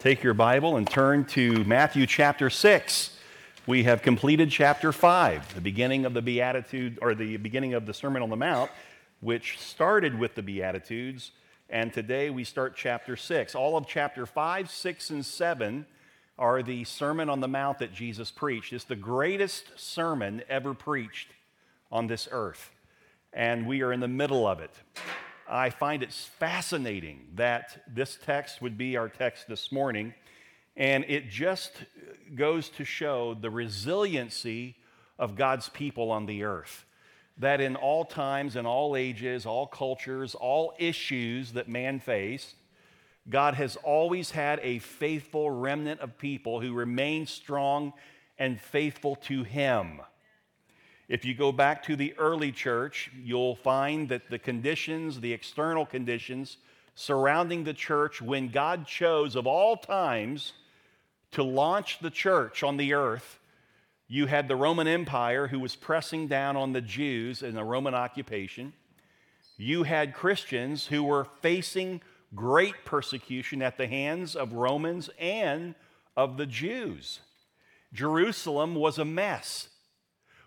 Take your Bible and turn to Matthew chapter 6. We have completed chapter 5, the beginning of the Beatitude, or the beginning of the Sermon on the Mount, which started with the Beatitudes, and today we start chapter 6. All of chapter 5, 6, and 7 are the Sermon on the Mount that Jesus preached. It's the greatest sermon ever preached on this earth, and we are in the middle of it. I find it fascinating that this text would be our text this morning, and it just goes to show the resiliency of God's people on the earth. That in all times, in all ages, all cultures, all issues that man faced, God has always had a faithful remnant of people who remain strong and faithful to Him. If you go back to the early church, you'll find that the conditions, the external conditions surrounding the church, when God chose of all times to launch the church on the earth, you had the Roman Empire who was pressing down on the Jews in the Roman occupation. You had Christians who were facing great persecution at the hands of Romans and of the Jews. Jerusalem was a mess.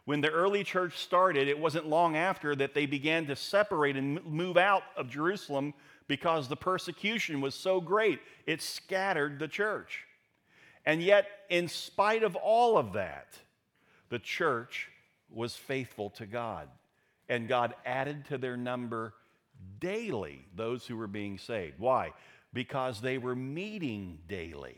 When the early church started, it wasn't long after that they began to separate and move out of Jerusalem because the persecution was so great. It scattered the church. And yet, in spite of all of that, the church was faithful to God. And God added to their number daily those who were being saved. Why? Because they were meeting daily.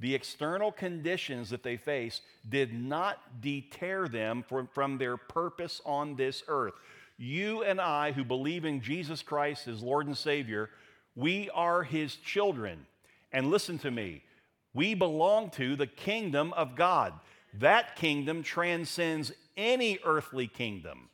The external conditions that they face did not deter them from, from their purpose on this earth. You and I, who believe in Jesus Christ as Lord and Savior, we are His children. And listen to me, we belong to the kingdom of God. That kingdom transcends any earthly kingdom.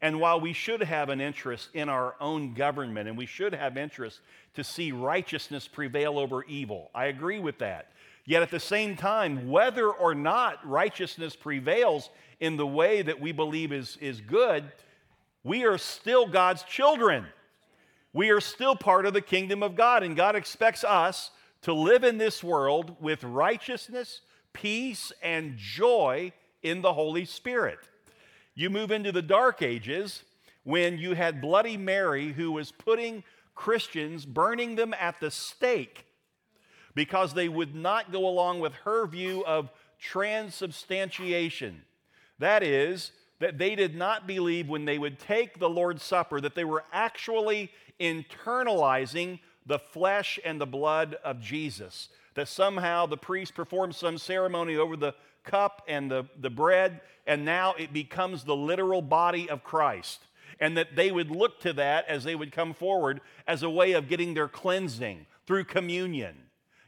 And while we should have an interest in our own government and we should have interest to see righteousness prevail over evil, I agree with that. Yet at the same time, whether or not righteousness prevails in the way that we believe is, is good, we are still God's children. We are still part of the kingdom of God, and God expects us to live in this world with righteousness, peace, and joy in the Holy Spirit. You move into the dark ages when you had Bloody Mary who was putting Christians, burning them at the stake because they would not go along with her view of transubstantiation. That is, that they did not believe when they would take the Lord's Supper that they were actually internalizing the flesh and the blood of Jesus. That somehow the priest performed some ceremony over the cup and the, the bread, and now it becomes the literal body of Christ. And that they would look to that as they would come forward as a way of getting their cleansing through communion.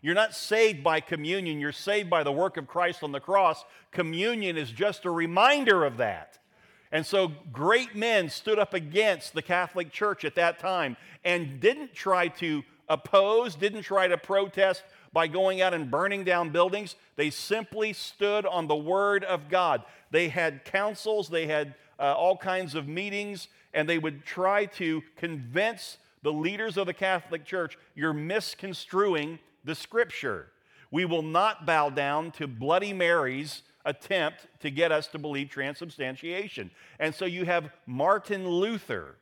You're not saved by communion, you're saved by the work of Christ on the cross. Communion is just a reminder of that. And so great men stood up against the Catholic Church at that time and didn't try to oppose, didn't try to protest by going out and burning down buildings. They simply stood on the Word of God. They had councils, they had uh, all kinds of meetings, and they would try to convince the leaders of the Catholic Church you're misconstruing the scripture. We will not bow down to Bloody Mary's attempt to get us to believe transubstantiation. And so you have Martin Luther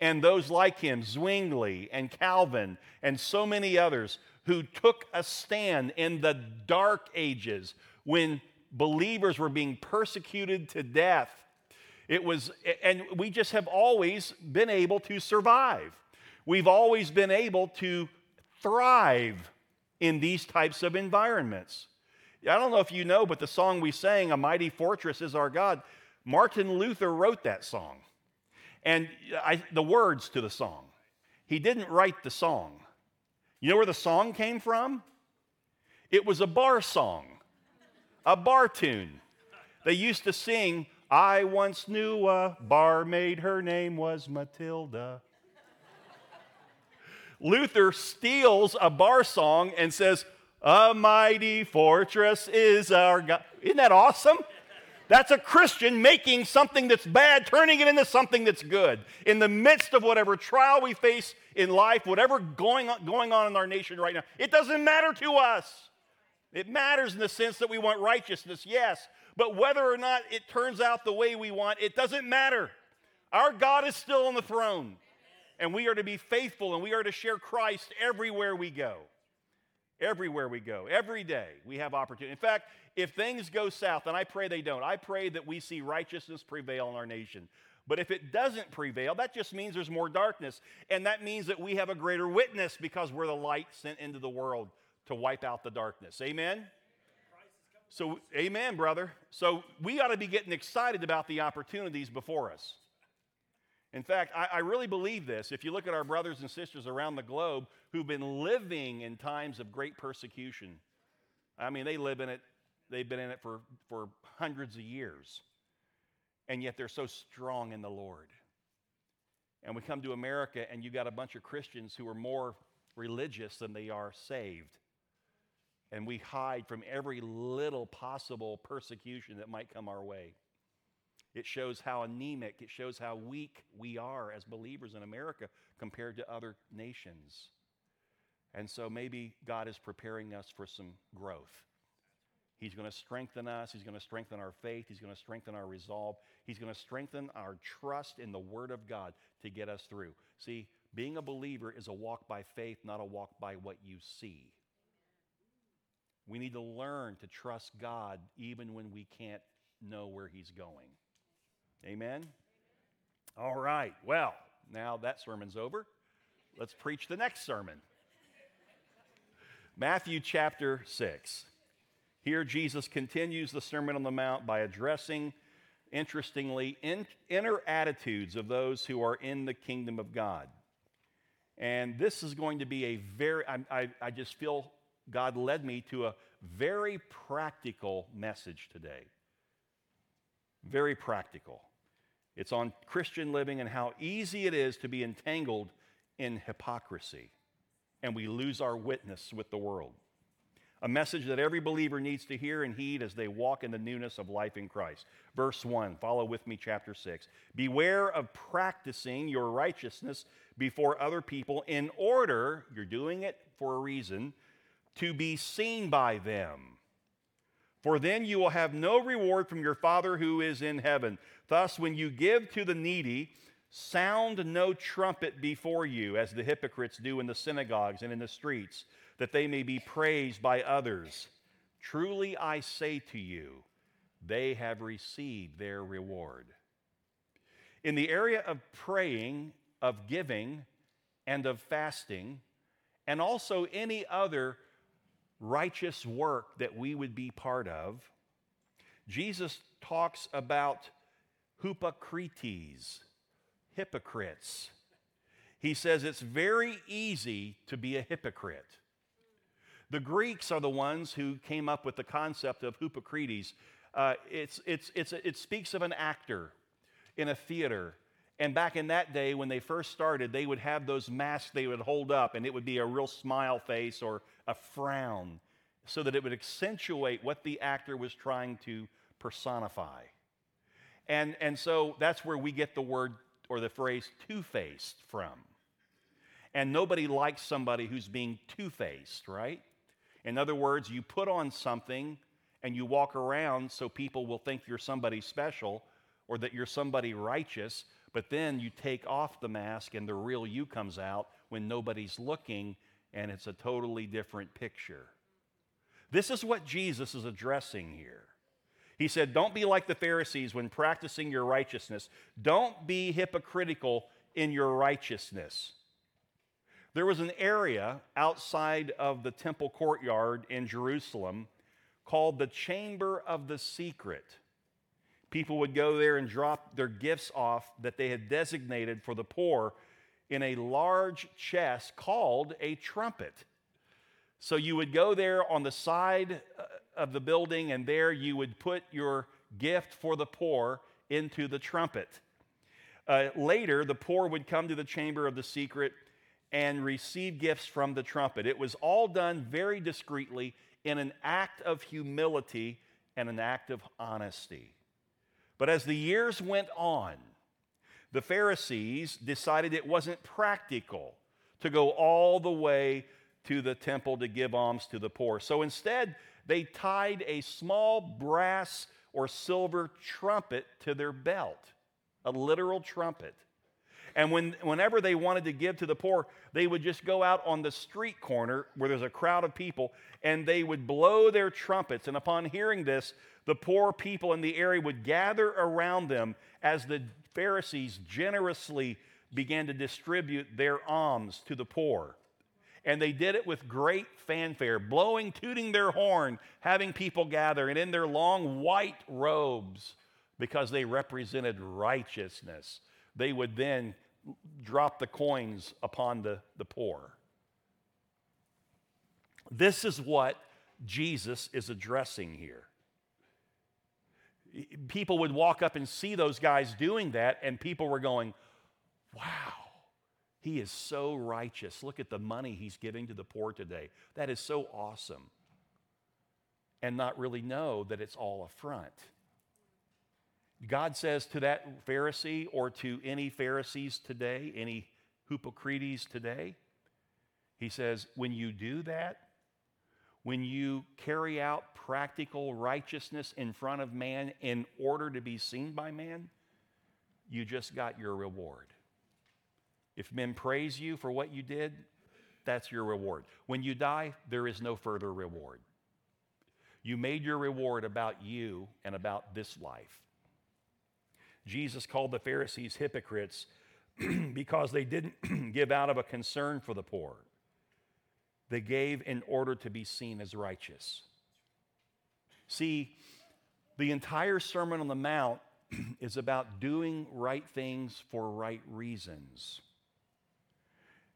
and those like him, Zwingli and Calvin, and so many others who took a stand in the dark ages when believers were being persecuted to death. It was, and we just have always been able to survive. We've always been able to thrive in these types of environments. I don't know if you know, but the song we sang, A Mighty Fortress is Our God, Martin Luther wrote that song. And I, the words to the song. He didn't write the song. You know where the song came from? It was a bar song, a bar tune. They used to sing, I once knew a barmaid, her name was Matilda. Luther steals a bar song and says, A mighty fortress is our God. Isn't that awesome? That's a Christian making something that's bad, turning it into something that's good. In the midst of whatever trial we face in life, whatever going on, going on in our nation right now, it doesn't matter to us. It matters in the sense that we want righteousness, yes, but whether or not it turns out the way we want, it doesn't matter. Our God is still on the throne, and we are to be faithful and we are to share Christ everywhere we go. Everywhere we go, every day, we have opportunity. In fact, if things go south, and I pray they don't, I pray that we see righteousness prevail in our nation. But if it doesn't prevail, that just means there's more darkness. And that means that we have a greater witness because we're the light sent into the world to wipe out the darkness. Amen? So, amen, brother. So, we ought to be getting excited about the opportunities before us. In fact, I, I, really believe this. If you look at our brothers and sisters around the globe who've been living in times of great persecution, I mean, they live in it They've been in it for, for hundreds of years, and yet they're so strong in the Lord. And we come to America, and you got a bunch of Christians who are more religious than they are saved. And we hide from every little possible persecution that might come our way. It shows how anemic, it shows how weak we are as believers in America compared to other nations. And so maybe God is preparing us for some growth. He's going to strengthen us. He's going to strengthen our faith. He's going to strengthen our resolve. He's going to strengthen our trust in the Word of God to get us through. See, being a believer is a walk by faith, not a walk by what you see. We need to learn to trust God even when we can't know where He's going. Amen? All right. Well, now that sermon's over. Let's preach the next sermon. Matthew chapter 6. Here, Jesus continues the Sermon on the Mount by addressing, interestingly, in, inner attitudes of those who are in the kingdom of God. And this is going to be a very, I, I, I just feel God led me to a very practical message today. Very practical. It's on Christian living and how easy it is to be entangled in hypocrisy, and we lose our witness with the world a message that every believer needs to hear and heed as they walk in the newness of life in Christ. Verse 1, follow with me, chapter 6. Beware of practicing your righteousness before other people in order, you're doing it for a reason, to be seen by them. For then you will have no reward from your Father who is in heaven. Thus, when you give to the needy, sound no trumpet before you, as the hypocrites do in the synagogues and in the streets that they may be praised by others. Truly I say to you, they have received their reward. In the area of praying, of giving, and of fasting, and also any other righteous work that we would be part of, Jesus talks about hypocrites, hypocrites. He says it's very easy to be a hypocrite. The Greeks are the ones who came up with the concept of hypocrites. Uh, it's, it's, it's, it speaks of an actor in a theater. And back in that day, when they first started, they would have those masks they would hold up, and it would be a real smile face or a frown, so that it would accentuate what the actor was trying to personify. And, and so that's where we get the word or the phrase two faced from. And nobody likes somebody who's being two faced, right? In other words, you put on something and you walk around so people will think you're somebody special or that you're somebody righteous, but then you take off the mask and the real you comes out when nobody's looking and it's a totally different picture. This is what Jesus is addressing here. He said, Don't be like the Pharisees when practicing your righteousness. Don't be hypocritical in your righteousness. There was an area outside of the temple courtyard in Jerusalem called the Chamber of the Secret. People would go there and drop their gifts off that they had designated for the poor in a large chest called a trumpet. So you would go there on the side uh, of the building, and there you would put your gift for the poor into the trumpet. Uh, later, the poor would come to the chamber of the secret and receive gifts from the trumpet. It was all done very discreetly in an act of humility and an act of honesty. But as the years went on, the Pharisees decided it wasn't practical to go all the way to the temple to give alms to the poor. So instead, they tied a small brass or silver trumpet to their belt, a literal trumpet. And when, whenever they wanted to give to the poor, they would just go out on the street corner where there's a crowd of people and they would blow their trumpets. And upon hearing this, the poor people in the area would gather around them as the Pharisees generously began to distribute their alms to the poor. And they did it with great fanfare, blowing, tooting their horn, having people gather, and in their long white robes, because they represented righteousness, they would then drop the coins upon the, the poor. This is what Jesus is addressing here. People would walk up and see those guys doing that, and people were going, Wow, he is so righteous. Look at the money he's giving to the poor today. That is so awesome. And not really know that it's all a front. God says to that Pharisee or to any Pharisees today, any Hypocrites today, He says, when you do that, when you carry out practical righteousness in front of man in order to be seen by man, you just got your reward. If men praise you for what you did, that's your reward. When you die, there is no further reward. You made your reward about you and about this life. Jesus called the Pharisees hypocrites because they didn't give out of a concern for the poor. They gave in order to be seen as righteous. See, the entire Sermon on the Mount is about doing right things for right reasons.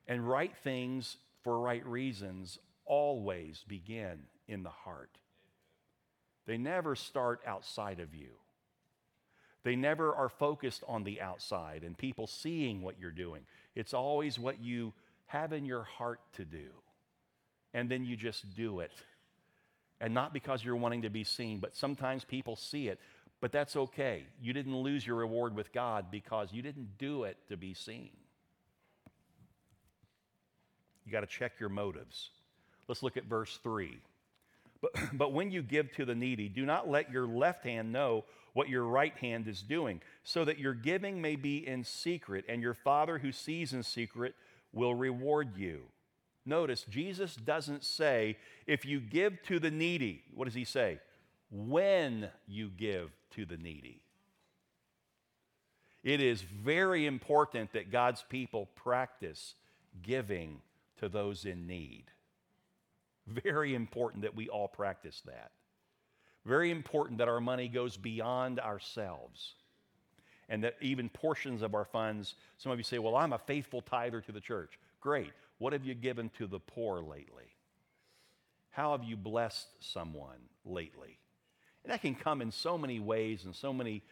And right things for right reasons always begin in the heart. They never start outside of you. They never are focused on the outside and people seeing what you're doing. It's always what you have in your heart to do. And then you just do it. And not because you're wanting to be seen, but sometimes people see it. But that's okay. You didn't lose your reward with God because you didn't do it to be seen. You got to check your motives. Let's look at verse 3. But, but when you give to the needy, do not let your left hand know what your right hand is doing, so that your giving may be in secret, and your Father who sees in secret will reward you. Notice, Jesus doesn't say, if you give to the needy, what does he say? When you give to the needy. It is very important that God's people practice giving to those in need. Very important that we all practice that. Very important that our money goes beyond ourselves and that even portions of our funds, some of you say, Well, I'm a faithful tither to the church. Great. What have you given to the poor lately? How have you blessed someone lately? And that can come in so many ways and so many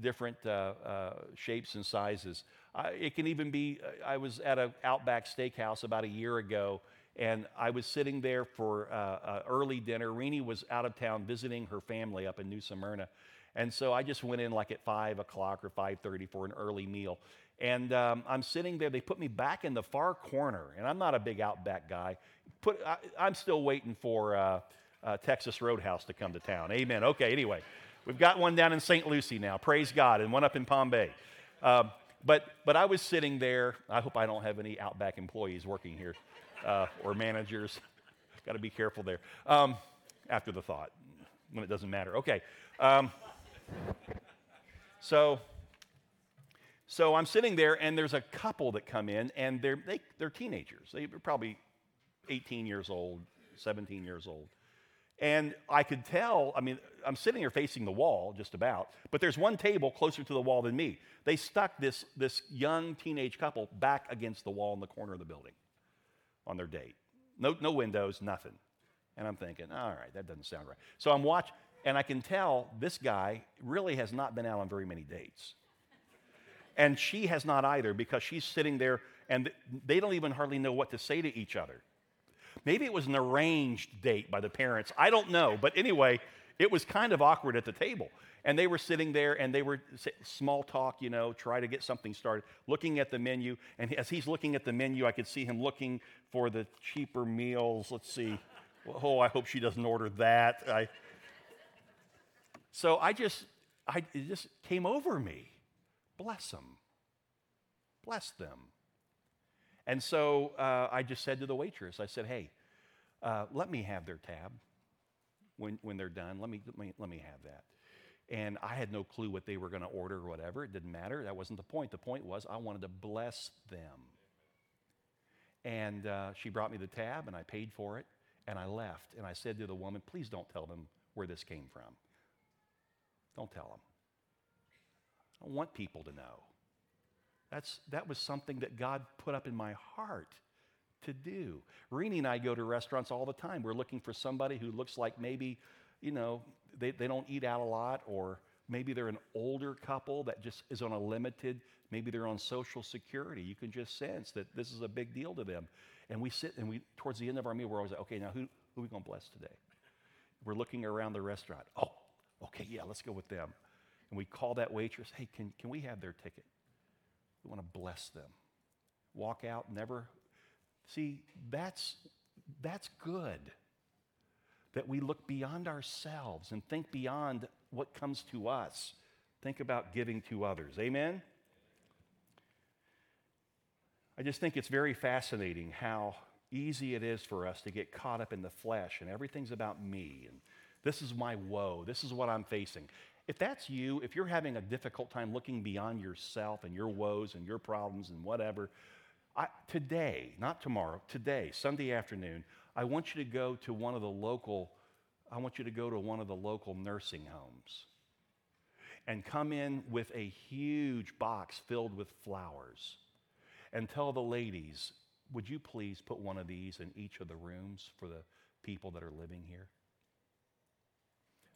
different uh, uh, shapes and sizes. Uh, it can even be, uh, I was at an Outback Steakhouse about a year ago, and I was sitting there for uh, early dinner. Renee was out of town visiting her family up in New Smyrna. And so I just went in like at 5 o'clock or 5.30 for an early meal. And um, I'm sitting there. They put me back in the far corner, and I'm not a big Outback guy. Put, I, am still waiting for uh, uh, Texas Roadhouse to come to town. Amen. Okay, anyway. We've got one down in St. Lucie now, praise God, and one up in Palm Bay. Uh, but, but I was sitting there. I hope I don't have any Outback employees working here uh, or managers. Got to be careful there. Um, after the thought, when it doesn't matter. Okay. Um, so, so I'm sitting there, and there's a couple that come in, and they're, they, they're teenagers. They're probably 18 years old, 17 years old. And I could tell, I mean, I'm sitting here facing the wall just about, but there's one table closer to the wall than me. They stuck this, this young teenage couple back against the wall in the corner of the building on their date. No, no windows, nothing. And I'm thinking, all right, that doesn't sound right. So I'm watching, and I can tell this guy really has not been out on very many dates. And she has not either because she's sitting there and they don't even hardly know what to say to each other. Maybe it was an arranged date by the parents. I don't know. But anyway, it was kind of awkward at the table. And they were sitting there and they were small talk, you know, try to get something started, looking at the menu. And as he's looking at the menu, I could see him looking for the cheaper meals. Let's see. Oh, I hope she doesn't order that. I, so I just, I, it just came over me. Bless them. Bless them. And so uh, I just said to the waitress, I said, hey, uh, let me have their tab when, when they're done. Let me, let, me, let me have that. And I had no clue what they were going to order or whatever. It didn't matter. That wasn't the point. The point was I wanted to bless them. And uh, she brought me the tab, and I paid for it, and I left. And I said to the woman, please don't tell them where this came from. Don't tell them. I want people to know. That's, that was something that God put up in my heart to do. Renee and I go to restaurants all the time. We're looking for somebody who looks like maybe, you know, they, they don't eat out a lot, or maybe they're an older couple that just is on a limited, maybe they're on social security. You can just sense that this is a big deal to them. And we sit and we, towards the end of our meal, we're always like, okay, now who, who are we going to bless today? We're looking around the restaurant. Oh, okay, yeah, let's go with them. And we call that waitress, hey, can, can we have their ticket? We want to bless them. Walk out, never. See, that's, that's good. That we look beyond ourselves and think beyond what comes to us. Think about giving to others. Amen? I just think it's very fascinating how easy it is for us to get caught up in the flesh and everything's about me and this is my woe. This is what I'm facing. If that's you, if you're having a difficult time looking beyond yourself and your woes and your problems and whatever, I, today, not tomorrow, today, Sunday afternoon, I want you to go to one of the local, I want you to go to one of the local nursing homes and come in with a huge box filled with flowers and tell the ladies, would you please put one of these in each of the rooms for the people that are living here?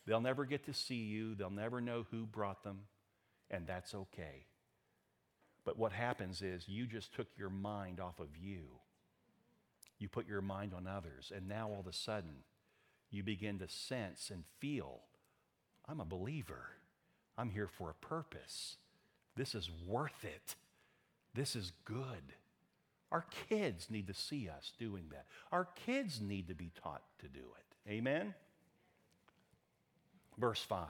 They'll never get to see you, they'll never know who brought them, and that's okay. But what happens is you just took your mind off of you. You put your mind on others, and now all of a sudden, you begin to sense and feel I'm a believer. I'm here for a purpose. This is worth it. This is good. Our kids need to see us doing that. Our kids need to be taught to do it. Amen? Verse 5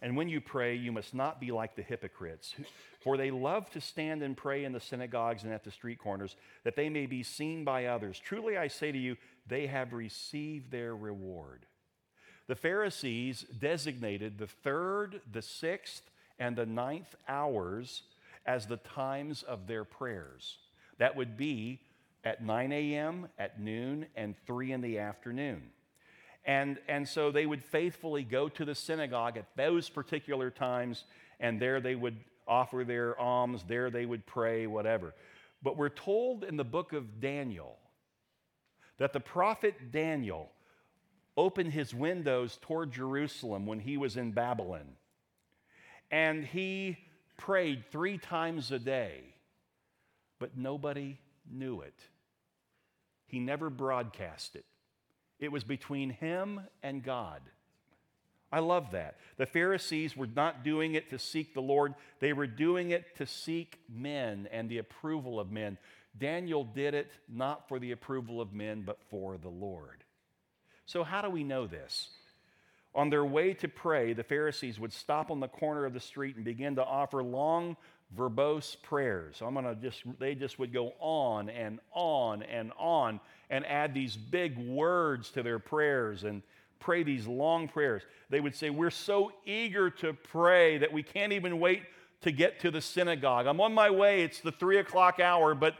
And when you pray, you must not be like the hypocrites, for they love to stand and pray in the synagogues and at the street corners, that they may be seen by others. Truly I say to you, they have received their reward. The Pharisees designated the third, the sixth, and the ninth hours as the times of their prayers. That would be at 9 a.m., at noon, and 3 in the afternoon. And, and so they would faithfully go to the synagogue at those particular times, and there they would offer their alms, there they would pray, whatever. But we're told in the book of Daniel that the prophet Daniel opened his windows toward Jerusalem when he was in Babylon. And he prayed three times a day, but nobody knew it. He never broadcast it. It was between him and God. I love that. The Pharisees were not doing it to seek the Lord, they were doing it to seek men and the approval of men. Daniel did it not for the approval of men, but for the Lord. So, how do we know this? On their way to pray, the Pharisees would stop on the corner of the street and begin to offer long, verbose prayers. So I'm going to just, they just would go on and on and on and add these big words to their prayers and pray these long prayers. They would say, We're so eager to pray that we can't even wait to get to the synagogue. I'm on my way, it's the three o'clock hour, but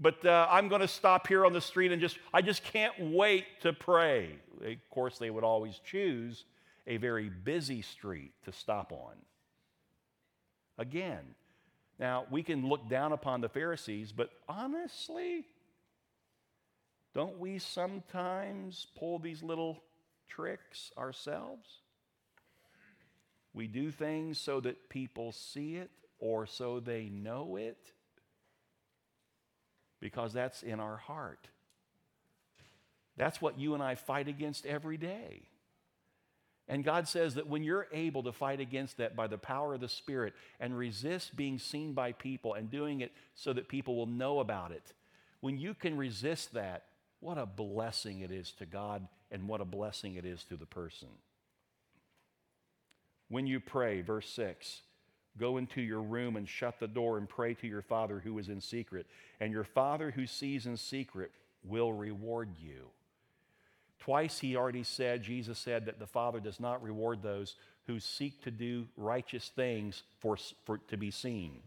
but uh, I'm going to stop here on the street and just, I just can't wait to pray. Of course, they would always choose a very busy street to stop on. Again, now, we can look down upon the Pharisees, but honestly, don't we sometimes pull these little tricks ourselves? We do things so that people see it or so they know it because that's in our heart. That's what you and I fight against every day. And God says that when you're able to fight against that by the power of the Spirit and resist being seen by people and doing it so that people will know about it, when you can resist that, what a blessing it is to God and what a blessing it is to the person. When you pray, verse 6, go into your room and shut the door and pray to your Father who is in secret, and your Father who sees in secret will reward you. Twice he already said, Jesus said, that the Father does not reward those who seek to do righteous things for, for, to be seen.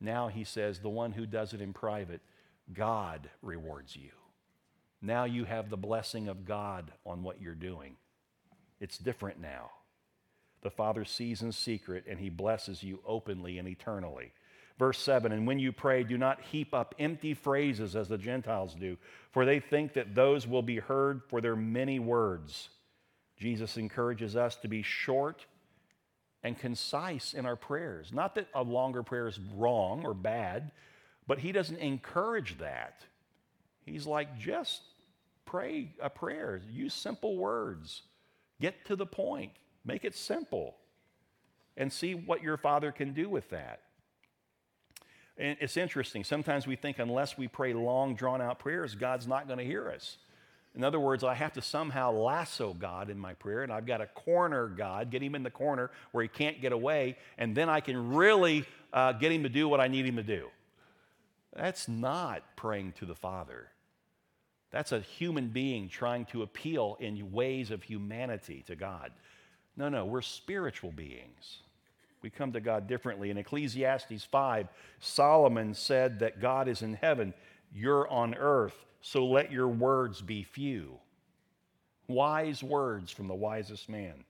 Now he says, the one who does it in private, God rewards you. Now you have the blessing of God on what you're doing. It's different now. The Father sees in secret and he blesses you openly and eternally. Verse 7 And when you pray, do not heap up empty phrases as the Gentiles do, for they think that those will be heard for their many words. Jesus encourages us to be short and concise in our prayers. Not that a longer prayer is wrong or bad, but he doesn't encourage that. He's like, just pray a prayer, use simple words, get to the point, make it simple, and see what your Father can do with that. And it's interesting. Sometimes we think unless we pray long, drawn out prayers, God's not going to hear us. In other words, I have to somehow lasso God in my prayer, and I've got to corner God, get him in the corner where he can't get away, and then I can really uh, get him to do what I need him to do. That's not praying to the Father. That's a human being trying to appeal in ways of humanity to God. No, no, we're spiritual beings. We come to God differently. In Ecclesiastes 5, Solomon said that God is in heaven, you're on earth, so let your words be few. Wise words from the wisest man.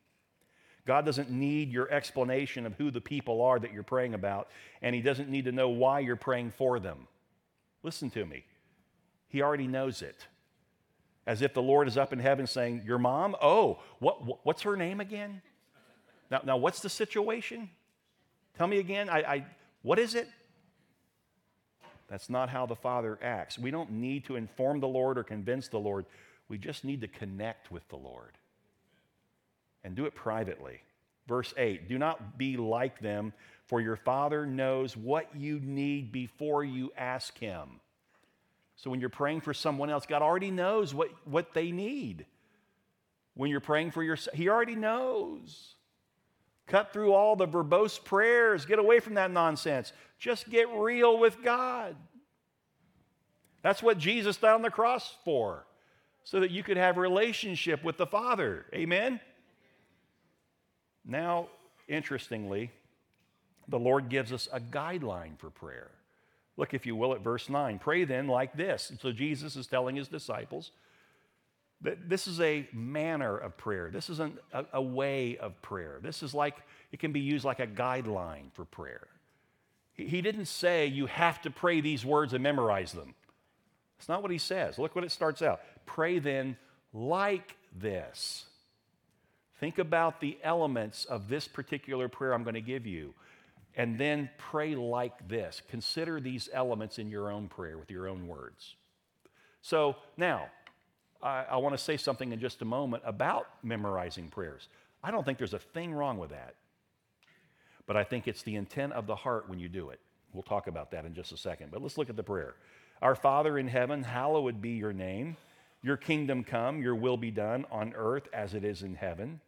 God doesn't need your explanation of who the people are that you're praying about, and He doesn't need to know why you're praying for them. Listen to me. He already knows it. As if the Lord is up in heaven saying, Your mom? Oh, what, what's her name again? Now, now, what's the situation? Tell me again. I, I, what is it? That's not how the Father acts. We don't need to inform the Lord or convince the Lord. We just need to connect with the Lord and do it privately. Verse 8 Do not be like them, for your Father knows what you need before you ask Him. So when you're praying for someone else, God already knows what, what they need. When you're praying for yourself, He already knows. Cut through all the verbose prayers. Get away from that nonsense. Just get real with God. That's what Jesus died on the cross for, so that you could have a relationship with the Father. Amen? Now, interestingly, the Lord gives us a guideline for prayer. Look, if you will, at verse 9. Pray then like this. so Jesus is telling his disciples, this is a manner of prayer. This is a, a way of prayer. This is like, it can be used like a guideline for prayer. He, he didn't say you have to pray these words and memorize them. That's not what he says. Look what it starts out. Pray then like this. Think about the elements of this particular prayer I'm going to give you, and then pray like this. Consider these elements in your own prayer with your own words. So now, I, I want to say something in just a moment about memorizing prayers. I don't think there's a thing wrong with that. But I think it's the intent of the heart when you do it. We'll talk about that in just a second. But let's look at the prayer. Our Father in heaven, hallowed be your name. Your kingdom come, your will be done on earth as it is in heaven.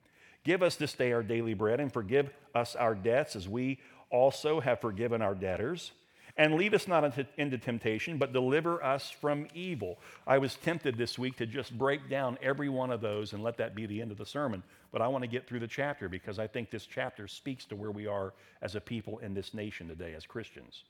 Give us this day our daily bread and forgive us our debts as we also have forgiven our debtors and lead us not into, into, temptation, but deliver us from evil. I was tempted this week to just break down every one of those and let that be the end of the sermon. But I want to get through the chapter because I think this chapter speaks to where we are as a people in this nation today as Christians.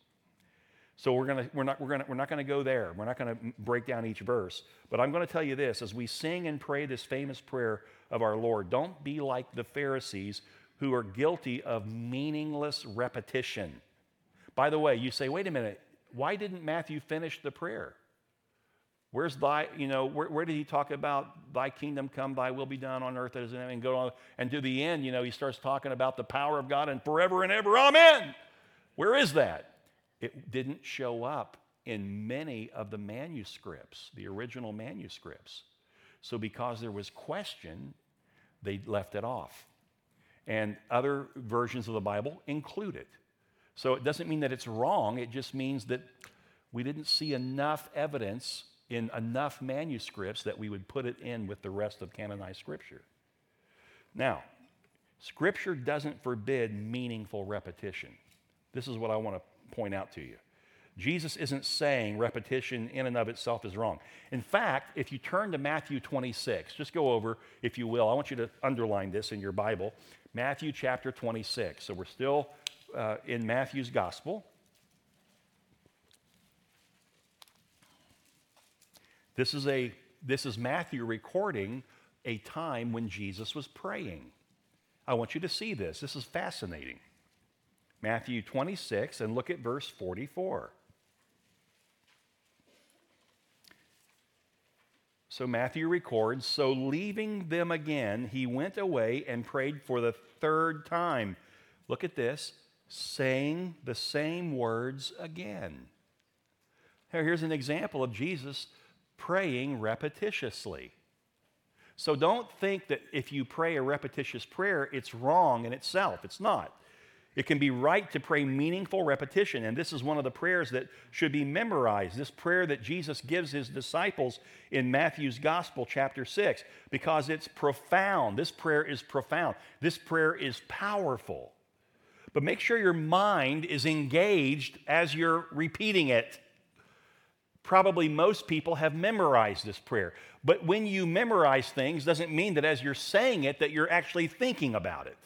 So we're, gonna, we're not, we're, gonna, we're not going to go there. We're not going to break down each verse. But I'm going to tell you this as we sing and pray this famous prayer of our Lord, don't be like the Pharisees who are guilty of meaningless repetition. By the way, you say, wait a minute, why didn't Matthew finish the prayer? Where's thy, you know, where, where, did he talk about thy kingdom come, thy will be done on earth as in heaven, and go on, and to the end, you know, he starts talking about the power of God and forever and ever, amen. Where is that? It didn't show up in many of the manuscripts, the original manuscripts. So because there was question, they left it off. And other versions of the Bible include it. So it doesn't mean that it's wrong, it just means that we didn't see enough evidence in enough manuscripts that we would put it in with the rest of canonized Scripture. Now, Scripture doesn't forbid meaningful repetition. This is what I want to point out to you. Jesus isn't saying repetition in and of itself is wrong. In fact, if you turn to Matthew 26, just go over, if you will, I want you to underline this in your Bible Matthew chapter 26. So we're still uh, in Matthew's gospel. This is, a, this is Matthew recording a time when Jesus was praying. I want you to see this. This is fascinating. Matthew 26, and look at verse 44. So Matthew records So leaving them again, he went away and prayed for the third time. Look at this, saying the same words again. Here's an example of Jesus praying repetitiously. So don't think that if you pray a repetitious prayer, it's wrong in itself. It's not. It can be right to pray meaningful repetition, and this is one of the prayers that should be memorized. This prayer that Jesus gives his disciples in Matthew's Gospel, chapter 6, because it's profound. This prayer is profound. This prayer is powerful. But make sure your mind is engaged as you're repeating it. Probably most people have memorized this prayer. But when you memorize things, doesn't mean that as you're saying it, that you're actually thinking about it.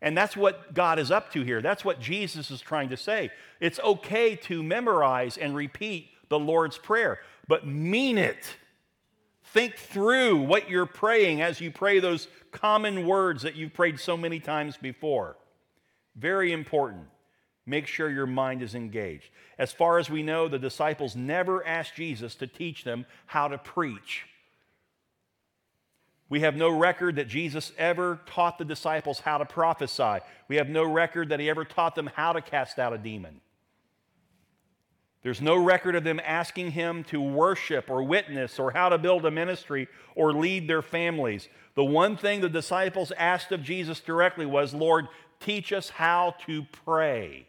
And that's what God is up to here. That's what Jesus is trying to say. It's okay to memorize and repeat the Lord's Prayer, but mean it. Think through what you're praying as you pray those common words that you've prayed so many times before. Very important. Make sure your mind is engaged. As far as we know, the disciples never asked Jesus to teach them how to preach. We have no record that Jesus ever taught the disciples how to prophesy. We have no record that he ever taught them how to cast out a demon. There's no record of them asking him to worship or witness or how to build a ministry or lead their families. The one thing the disciples asked of Jesus directly was, Lord, teach us how to pray.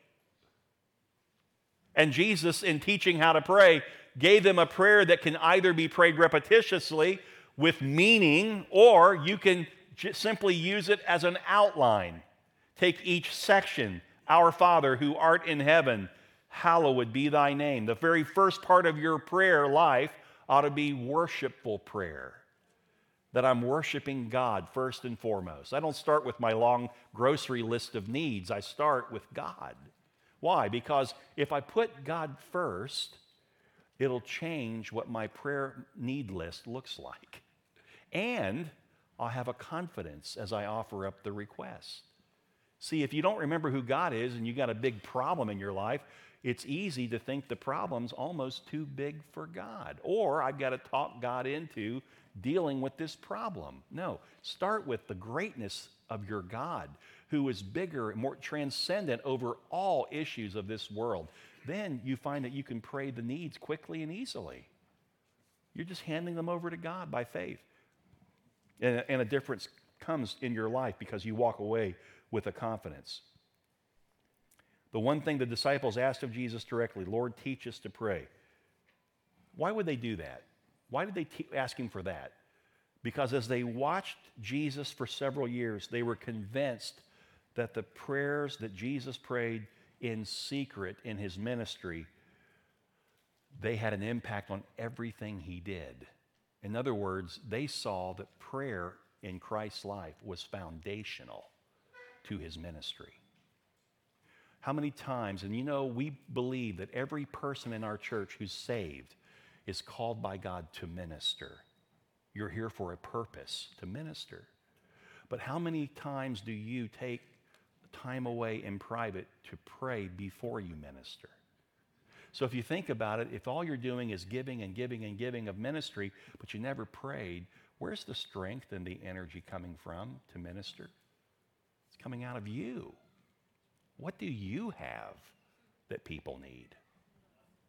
And Jesus, in teaching how to pray, gave them a prayer that can either be prayed repetitiously with meaning, or you can j- simply use it as an outline. Take each section, Our Father who art in heaven, hallowed be thy name. The very first part of your prayer life ought to be worshipful prayer. That I'm worshiping God first and foremost. I don't start with my long grocery list of needs, I start with God. Why? Because if I put God first, it'll change what my prayer need list looks like. And I'll have a confidence as I offer up the request. See, if you don't remember who God is and you got a big problem in your life, it's easy to think the problem's almost too big for God. Or I've got to talk God into dealing with this problem. No, start with the greatness of your God, who is bigger and more transcendent over all issues of this world. Then you find that you can pray the needs quickly and easily. You're just handing them over to God by faith. And, and a difference comes in your life because you walk away with a confidence. The one thing the disciples asked of Jesus directly Lord, teach us to pray. Why would they do that? Why did they te- ask him for that? Because as they watched Jesus for several years, they were convinced that the prayers that Jesus prayed in secret in his ministry, they had an impact on everything he did. In other words, they saw that prayer in Christ's life was foundational to his ministry. How many times, and you know, we believe that every person in our church who's saved is called by God to minister. You're here for a purpose, to minister. But how many times do you take time away in private to pray before you minister? So if you think about it, if all you're doing is giving and giving and giving of ministry, but you never prayed, where's the strength and the energy coming from to minister? It's coming out of you. What do you have that people need?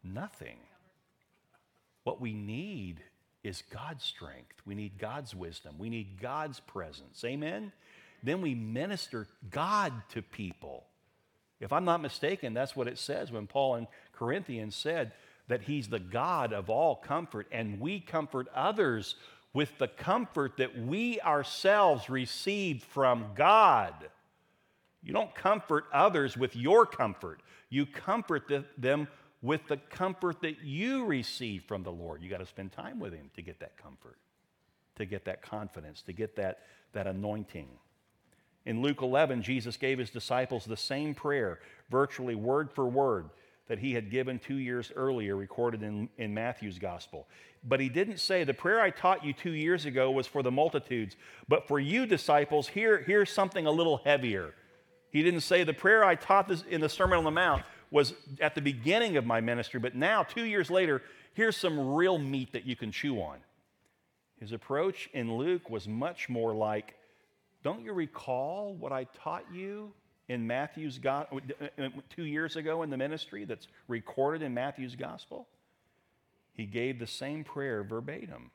Nothing. What we need is God's strength. We need God's wisdom. We need God's presence. Amen? Then we minister God to people. If I'm not mistaken, that's what it says when Paul in Corinthians said that he's the God of all comfort, and we comfort others with the comfort that we ourselves received from God. You don't comfort others with your comfort, you comfort the, them with the comfort that you receive from the Lord. You got to spend time with Him to get that comfort, to get that confidence, to get that, that anointing. In Luke 11, Jesus gave his disciples the same prayer, virtually word for word, that he had given two years earlier, recorded in, in Matthew's gospel. But he didn't say, The prayer I taught you two years ago was for the multitudes, but for you, disciples, here, here's something a little heavier. He didn't say, The prayer I taught this in the Sermon on the Mount was at the beginning of my ministry, but now, two years later, here's some real meat that you can chew on. His approach in Luke was much more like, Don't you recall what I taught you in Matthew's God two years ago in the ministry that's recorded in Matthew's gospel? He gave the same prayer verbatim.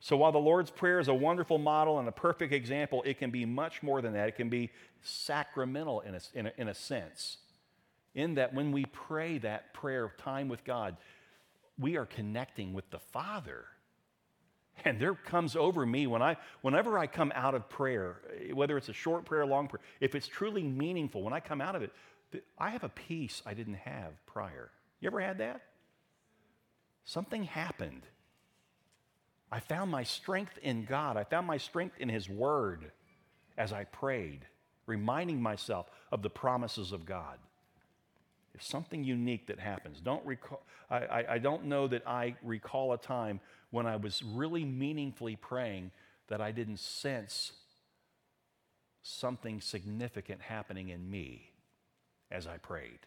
So while the Lord's Prayer is a wonderful model and a perfect example, it can be much more than that. It can be sacramental in a, in a, in a sense, in that when we pray that prayer of time with God, we are connecting with the Father. And there comes over me when I, whenever I come out of prayer, whether it's a short prayer, long prayer, if it's truly meaningful, when I come out of it, I have a peace I didn't have prior. You ever had that? Something happened I found my strength in God. I found my strength in His Word as I prayed, reminding myself of the promises of God. It's something unique that happens. Don't recall, I, I, I don't know that I recall a time when I was really meaningfully praying that I didn't sense something significant happening in me as I prayed.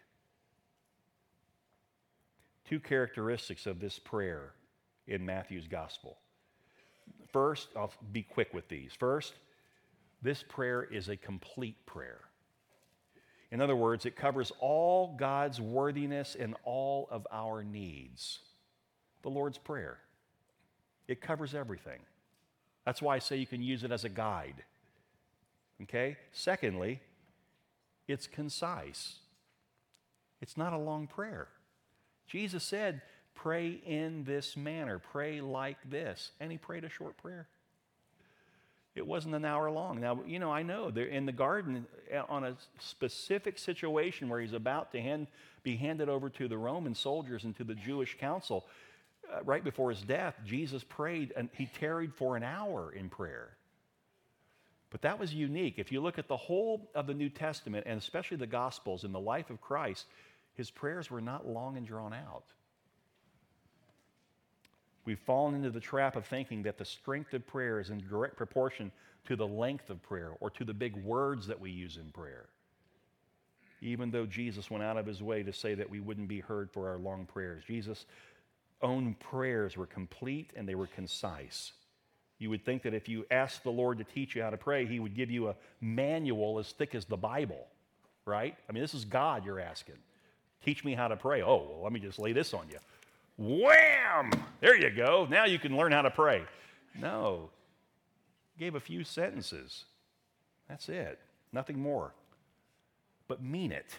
Two characteristics of this prayer in Matthew's gospel. First, I'll be quick with these. First, this prayer is a complete prayer. In other words, it covers all God's worthiness and all of our needs. The Lord's Prayer. It covers everything. That's why I say you can use it as a guide. Okay? Secondly, it's concise. It's not a long prayer. Jesus said, Pray in this manner, pray like this. And he prayed a short prayer. It wasn't an hour long. Now, you know, I know they're in the garden uh, on a specific situation where he's about to hand, be handed over to the Roman soldiers and to the Jewish council. Uh, right before his death, Jesus prayed and he tarried for an hour in prayer. But that was unique. If you look at the whole of the New Testament and especially the Gospels in the life of Christ, his prayers were not long and drawn out. We've fallen into the trap of thinking that the strength of prayer is in direct proportion to the length of prayer or to the big words that we use in prayer. Even though Jesus went out of his way to say that we wouldn't be heard for our long prayers, Jesus' own prayers were complete and they were concise. You would think that if you asked the Lord to teach you how to pray, he would give you a manual as thick as the Bible, right? I mean, this is God you're asking. Teach me how to pray. Oh, well, let me just lay this on you. Wham! There you go. Now you can learn how to pray. No. Gave a few sentences. That's it. Nothing more. But mean it.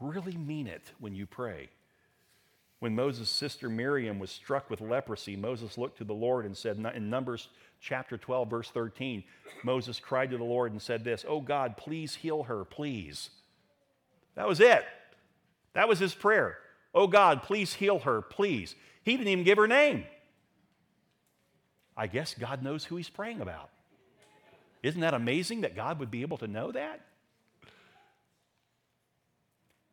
Really mean it when you pray. When Moses' sister Miriam was struck with leprosy, Moses looked to the Lord and said, in Numbers chapter 12, verse 13, Moses cried to the Lord and said this, Oh God, please heal her, please. That was it. That was his prayer. Oh God, please heal her, please. He didn't even give her name. I guess God knows who he's praying about. Isn't that amazing that God would be able to know that?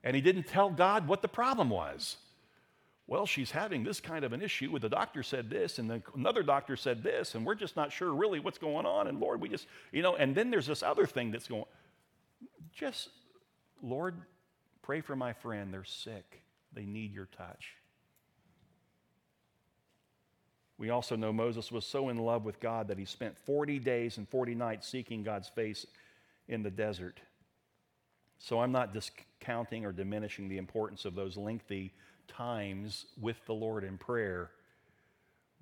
And he didn't tell God what the problem was. Well, she's having this kind of an issue, With the doctor said this, and then another doctor said this, and we're just not sure really what's going on. And Lord, we just, you know, and then there's this other thing that's going. Just, Lord, pray for my friend. They're sick. They need your touch. We also know Moses was so in love with God that he spent 40 days and 40 nights seeking God's face in the desert. So I'm not discounting or diminishing the importance of those lengthy times with the Lord in prayer.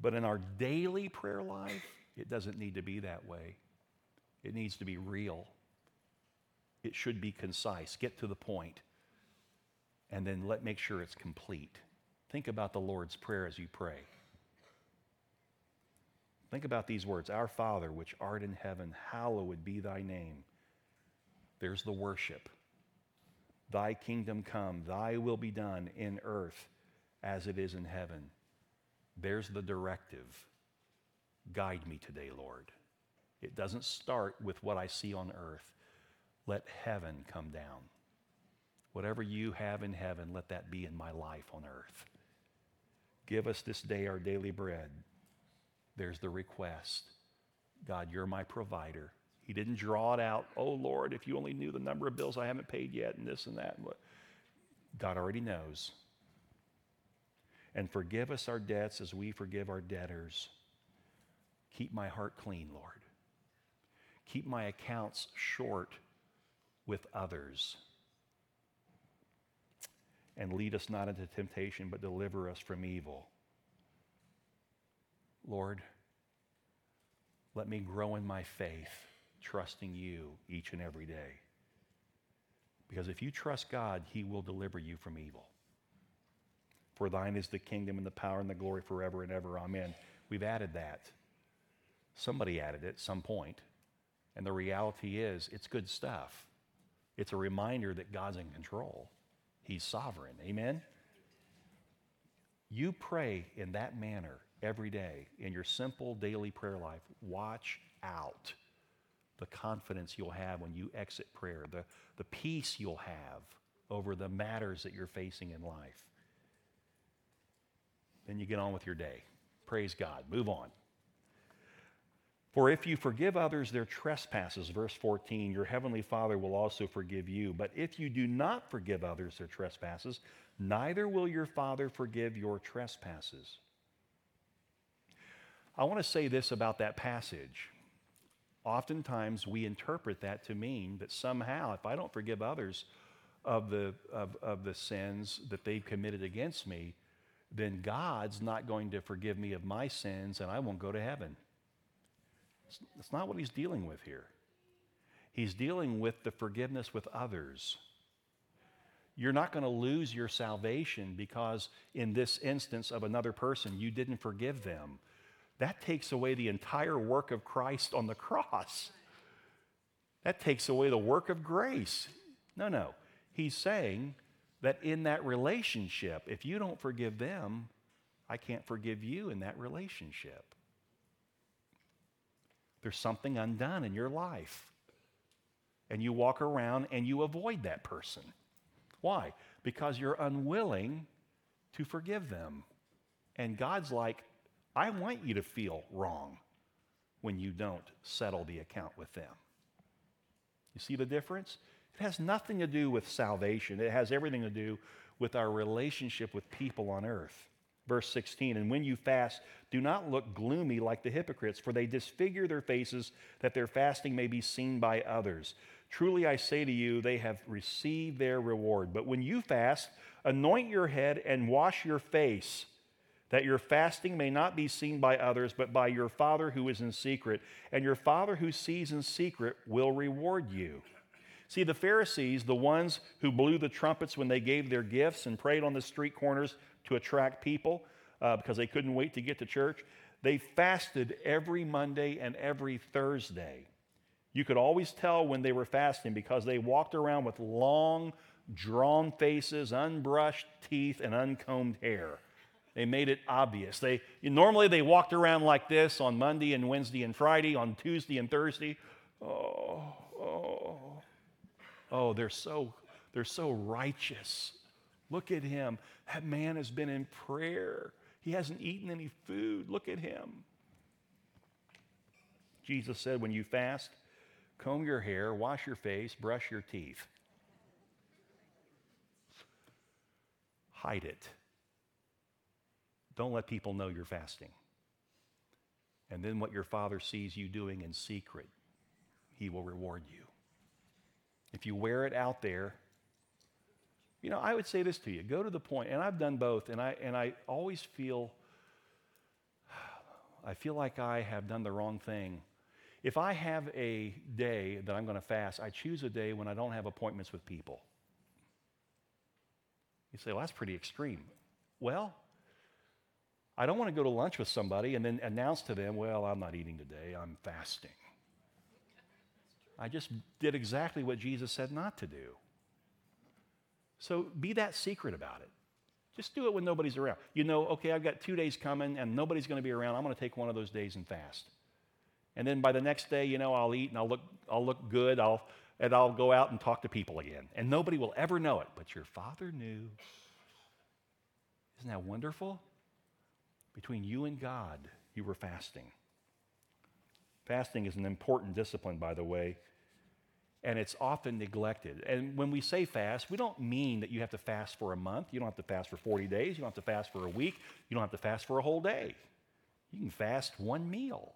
But in our daily prayer life, it doesn't need to be that way. It needs to be real. It should be concise. Get to the point. And then let make sure it's complete. Think about the Lord's Prayer as you pray. Think about these words Our Father, which art in heaven, hallowed be thy name. There's the worship. Thy kingdom come, thy will be done in earth as it is in heaven. There's the directive. Guide me today, Lord. It doesn't start with what I see on earth. Let heaven come down. Whatever you have in heaven, let that be in my life on earth. Give us this day our daily bread. There's the request. God, you're my provider. He didn't draw it out. Oh, Lord, if you only knew the number of bills I haven't paid yet, and this and that. God already knows. And forgive us our debts as we forgive our debtors. Keep my heart clean, Lord. Keep my accounts short with others. And lead us not into temptation, but deliver us from evil. Lord, let me grow in my faith, trusting you each and every day. Because if you trust God, He will deliver you from evil. For thine is the kingdom and the power and the glory forever and ever. Amen. We've added that. Somebody added it at some point. And the reality is, it's good stuff. It's a reminder that God's in control, He's sovereign. Amen? You pray in that manner every day in your simple daily prayer life. Watch out the confidence you'll have when you exit prayer, the, the peace you'll have over the matters that you're facing in life. Then you get on with your day. Praise God. Move on. For if you forgive others their trespasses, verse 14, your heavenly Father will also forgive you. But if you do not forgive others their trespasses, neither will your Father forgive your trespasses. I want to say this about that passage. Oftentimes we interpret that to mean that somehow, if I don't forgive others of the, of, of the sins that they've committed against me, then God's not going to forgive me of my sins and I won't go to heaven. That's not what he's dealing with here. He's dealing with the forgiveness with others. You're not going to lose your salvation because, in this instance of another person, you didn't forgive them. That takes away the entire work of Christ on the cross. That takes away the work of grace. No, no. He's saying that in that relationship, if you don't forgive them, I can't forgive you in that relationship. There's something undone in your life. And you walk around and you avoid that person. Why? Because you're unwilling to forgive them. And God's like, I want you to feel wrong when you don't settle the account with them. You see the difference? It has nothing to do with salvation, it has everything to do with our relationship with people on earth. Verse 16, and when you fast, do not look gloomy like the hypocrites, for they disfigure their faces that their fasting may be seen by others. Truly I say to you, they have received their reward. But when you fast, anoint your head and wash your face, that your fasting may not be seen by others, but by your Father who is in secret. And your Father who sees in secret will reward you. See, the Pharisees, the ones who blew the trumpets when they gave their gifts and prayed on the street corners to attract people uh, because they couldn't wait to get to church, they fasted every Monday and every Thursday. You could always tell when they were fasting because they walked around with long, drawn faces, unbrushed teeth, and uncombed hair. They made it obvious. They normally they walked around like this on Monday and Wednesday and Friday, on Tuesday and Thursday. Oh, oh, Oh, they're so, they're so righteous. Look at him. That man has been in prayer. He hasn't eaten any food. Look at him. Jesus said, when you fast, comb your hair, wash your face, brush your teeth. Hide it. Don't let people know you're fasting. And then what your father sees you doing in secret, he will reward you. If you wear it out there, you know, I would say this to you go to the point, and I've done both, and I, and I always feel I feel like I have done the wrong thing. If I have a day that I'm going to fast, I choose a day when I don't have appointments with people. You say, well, that's pretty extreme. Well, I don't want to go to lunch with somebody and then announce to them, well, I'm not eating today, I'm fasting. I just did exactly what Jesus said not to do. So be that secret about it. Just do it when nobody's around. You know, okay, I've got two days coming and nobody's going to be around. I'm going to take one of those days and fast. And then by the next day, you know, I'll eat and I'll look, I'll look good. I'll, and I'll go out and talk to people again. And nobody will ever know it, but your father knew. Isn't that wonderful? Between you and God, you were fasting. Fasting is an important discipline, by the way, and it's often neglected. And when we say fast, we don't mean that you have to fast for a month. You don't have to fast for 40 days. You don't have to fast for a week. You don't have to fast for a whole day. You can fast one meal.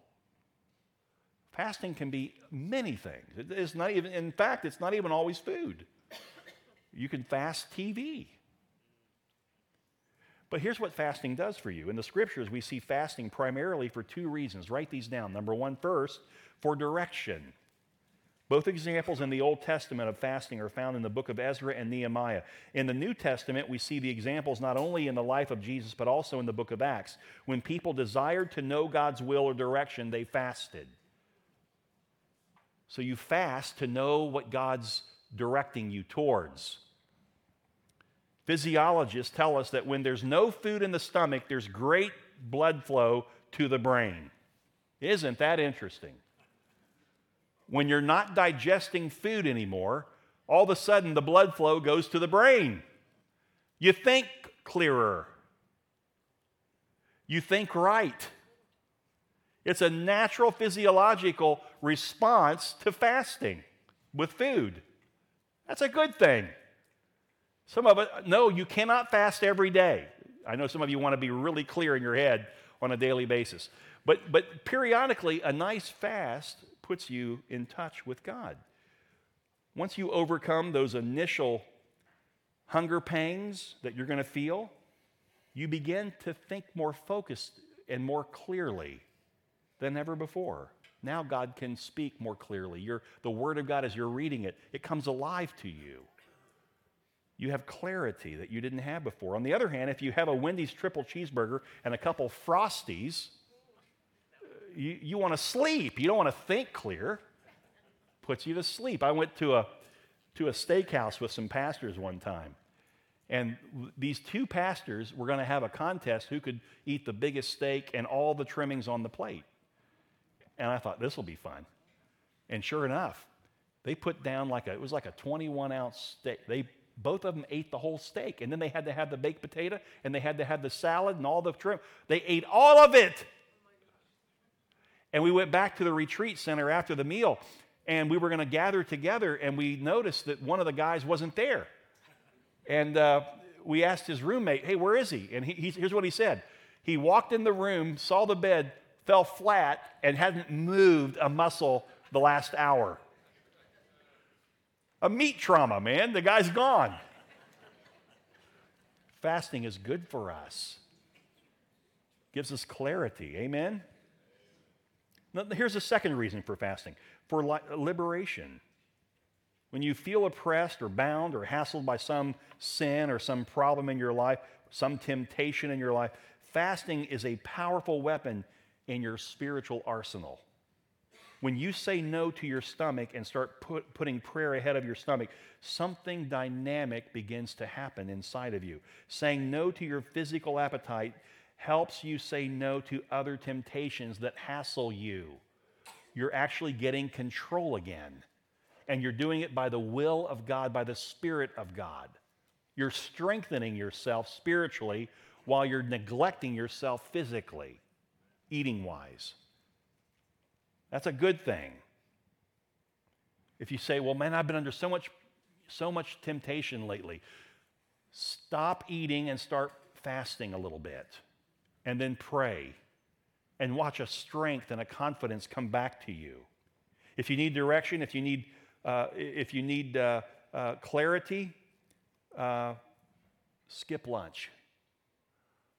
Fasting can be many things. It's not even, in fact, it's not even always food. You can fast TV. But here's what fasting does for you. In the scriptures, we see fasting primarily for two reasons. Write these down. Number one, first, for direction. Both examples in the Old Testament of fasting are found in the book of Ezra and Nehemiah. In the New Testament, we see the examples not only in the life of Jesus, but also in the book of Acts. When people desired to know God's will or direction, they fasted. So you fast to know what God's directing you towards. Physiologists tell us that when there's no food in the stomach, there's great blood flow to the brain. Isn't that interesting? When you're not digesting food anymore, all of a sudden the blood flow goes to the brain. You think clearer. You think right. It's a natural physiological response to fasting with food. That's a good thing. Some of it, no, you cannot fast every day. I know some of you want to be really clear in your head on a daily basis. But, but periodically, a nice fast puts you in touch with God. Once you overcome those initial hunger pangs that you're going to feel, you begin to think more focused and more clearly than ever before. Now God can speak more clearly. The Word of God, as you're reading it, it comes alive to you. You have clarity that you didn't have before. On the other hand, if you have a Wendy's triple cheeseburger and a couple Frosties, you, you want to sleep. You don't want to think clear. Puts you to sleep. I went to a, to a steakhouse with some pastors one time. And these two pastors were going to have a contest who could eat the biggest steak and all the trimmings on the plate. And I thought, this will be fun. And sure enough, they put down like a, it was like a 21 ounce steak. They, both of them ate the whole steak. And then they had to have the baked potato and they had to have the salad and all the trim. They ate all of it. And we went back to the retreat center after the meal and we were going to gather together and we noticed that one of the guys wasn't there. And uh, we asked his roommate, hey, where is he? And he, here's what he said. He walked in the room, saw the bed, fell flat and hadn't moved a muscle the last hour. A meat trauma, man. The guy's gone. Fasting is good for us, gives us clarity. Amen? Now, here's a second reason for fasting for li- liberation. When you feel oppressed or bound or hassled by some sin or some problem in your life, some temptation in your life, fasting is a powerful weapon in your spiritual arsenal. When you say no to your stomach and start put, putting prayer ahead of your stomach, something dynamic begins to happen inside of you. Saying no to your physical appetite helps you say no to other temptations that hassle you. You're actually getting control again. And you're doing it by the will of God, by the Spirit of God. You're strengthening yourself spiritually while you're neglecting yourself physically eating wise. That's a good thing. If you say, well, man, I've been under so much, so much temptation lately, stop eating and start fasting a little bit. And then pray and watch a strength and a confidence come back to you. If you need direction, if you need, uh, if you need uh, uh, clarity, uh, skip lunch.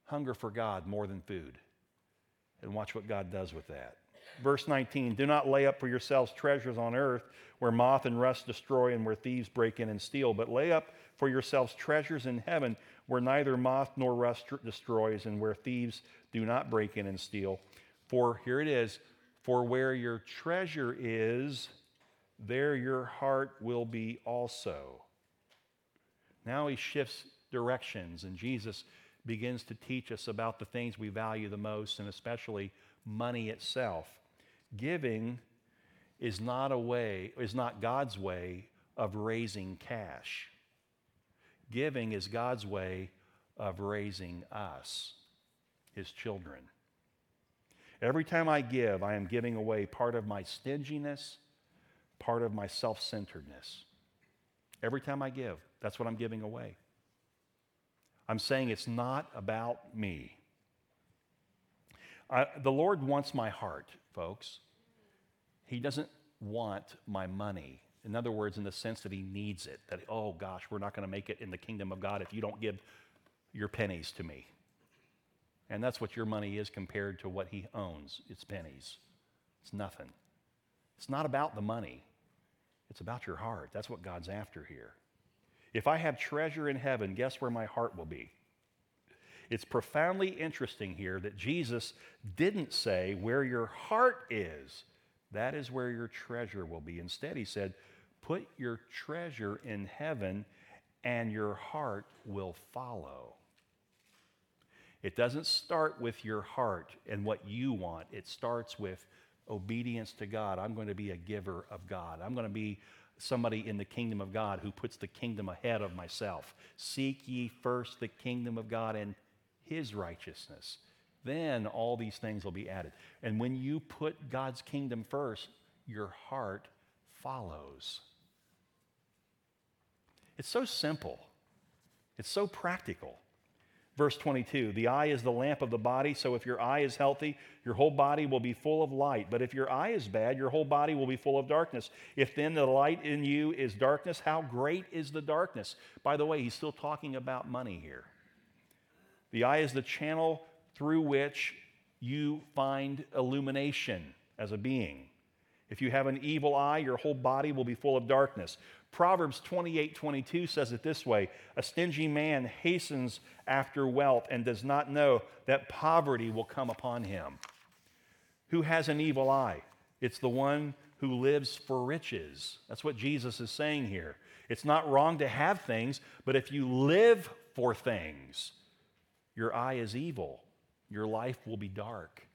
Hunger for God more than food. And watch what God does with that. Verse 19 Do not lay up for yourselves treasures on earth where moth and rust destroy and where thieves break in and steal, but lay up for yourselves treasures in heaven where neither moth nor rust destroys and where thieves do not break in and steal. For here it is, for where your treasure is, there your heart will be also. Now he shifts directions, and Jesus begins to teach us about the things we value the most, and especially money itself. Giving is not a way, is not God's way of raising cash. Giving is God's way of raising us, his children. Every time I give, I am giving away part of my stinginess, part of my self centeredness. Every time I give, that's what I'm giving away. I'm saying it's not about me. I, the Lord wants my heart, folks. He doesn't want my money. In other words, in the sense that He needs it, that, oh gosh, we're not going to make it in the kingdom of God if you don't give your pennies to me. And that's what your money is compared to what He owns it's pennies, it's nothing. It's not about the money, it's about your heart. That's what God's after here. If I have treasure in heaven, guess where my heart will be? It's profoundly interesting here that Jesus didn't say, Where your heart is, that is where your treasure will be. Instead, he said, Put your treasure in heaven, and your heart will follow. It doesn't start with your heart and what you want, it starts with obedience to God. I'm going to be a giver of God. I'm going to be somebody in the kingdom of God who puts the kingdom ahead of myself. Seek ye first the kingdom of God and his righteousness. Then all these things will be added. And when you put God's kingdom first, your heart follows. It's so simple, it's so practical. Verse 22 The eye is the lamp of the body, so if your eye is healthy, your whole body will be full of light. But if your eye is bad, your whole body will be full of darkness. If then the light in you is darkness, how great is the darkness? By the way, he's still talking about money here. The eye is the channel through which you find illumination as a being. If you have an evil eye, your whole body will be full of darkness. Proverbs 28 22 says it this way A stingy man hastens after wealth and does not know that poverty will come upon him. Who has an evil eye? It's the one who lives for riches. That's what Jesus is saying here. It's not wrong to have things, but if you live for things, your eye is evil. Your life will be dark.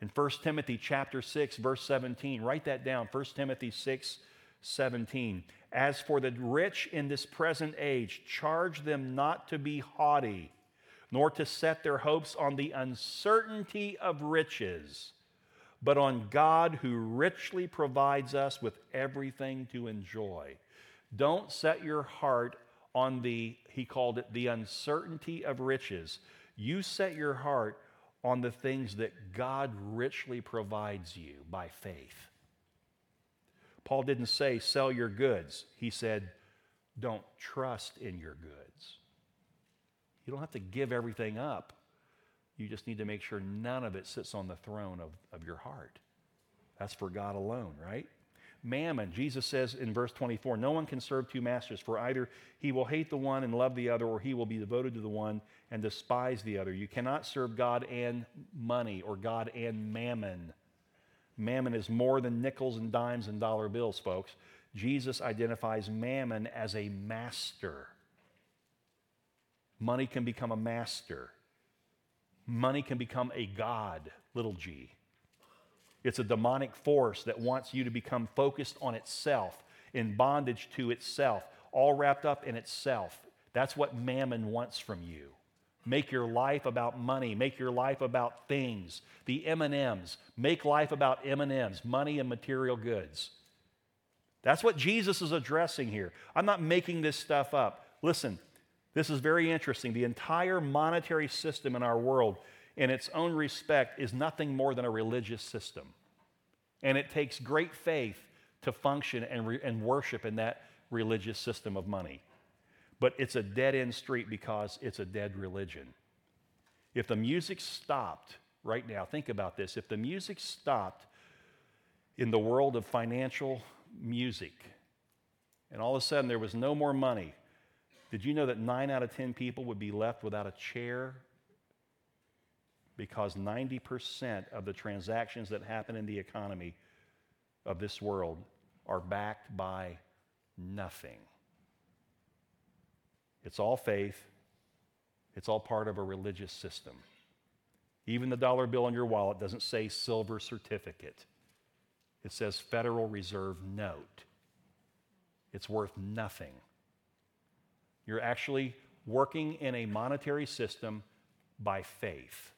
In 1 Timothy chapter 6 verse 17, write that down. 1 Timothy 6 17. As for the rich in this present age, charge them not to be haughty, nor to set their hopes on the uncertainty of riches, but on God who richly provides us with everything to enjoy. Don't set your heart on the, he called it, the uncertainty of riches. You set your heart on the things that God richly provides you by faith. Paul didn't say, sell your goods. He said, don't trust in your goods. You don't have to give everything up. You just need to make sure none of it sits on the throne of, of your heart. That's for God alone, right? Mammon, Jesus says in verse 24, no one can serve two masters, for either he will hate the one and love the other, or he will be devoted to the one and despise the other. You cannot serve God and money, or God and mammon. Mammon is more than nickels and dimes and dollar bills, folks. Jesus identifies mammon as a master. Money can become a master. Money can become a God, little g. It's a demonic force that wants you to become focused on itself, in bondage to itself, all wrapped up in itself. That's what mammon wants from you. Make your life about money. Make your life about things. The M&Ms. Make life about M&Ms, money and material goods. That's what Jesus is addressing here. I'm not making this stuff up. Listen, this is very interesting. The entire monetary system in our world, in its own respect, is nothing more than a religious system. And it takes great faith to function and, re- and worship in that religious system of money. But it's a dead end street because it's a dead religion. If the music stopped right now. Think about this. If the music stopped in the world of financial music, and all of a sudden there was no more money, did you know that nine out of 10 people would be left without a chair? Because 90% of the transactions that happen in the economy of this world are backed by nothing. It's all faith, it's all part of a religious system. Even the dollar bill on your wallet doesn't say silver certificate, it says Federal Reserve note. It's worth nothing. You're actually working in a monetary system by faith.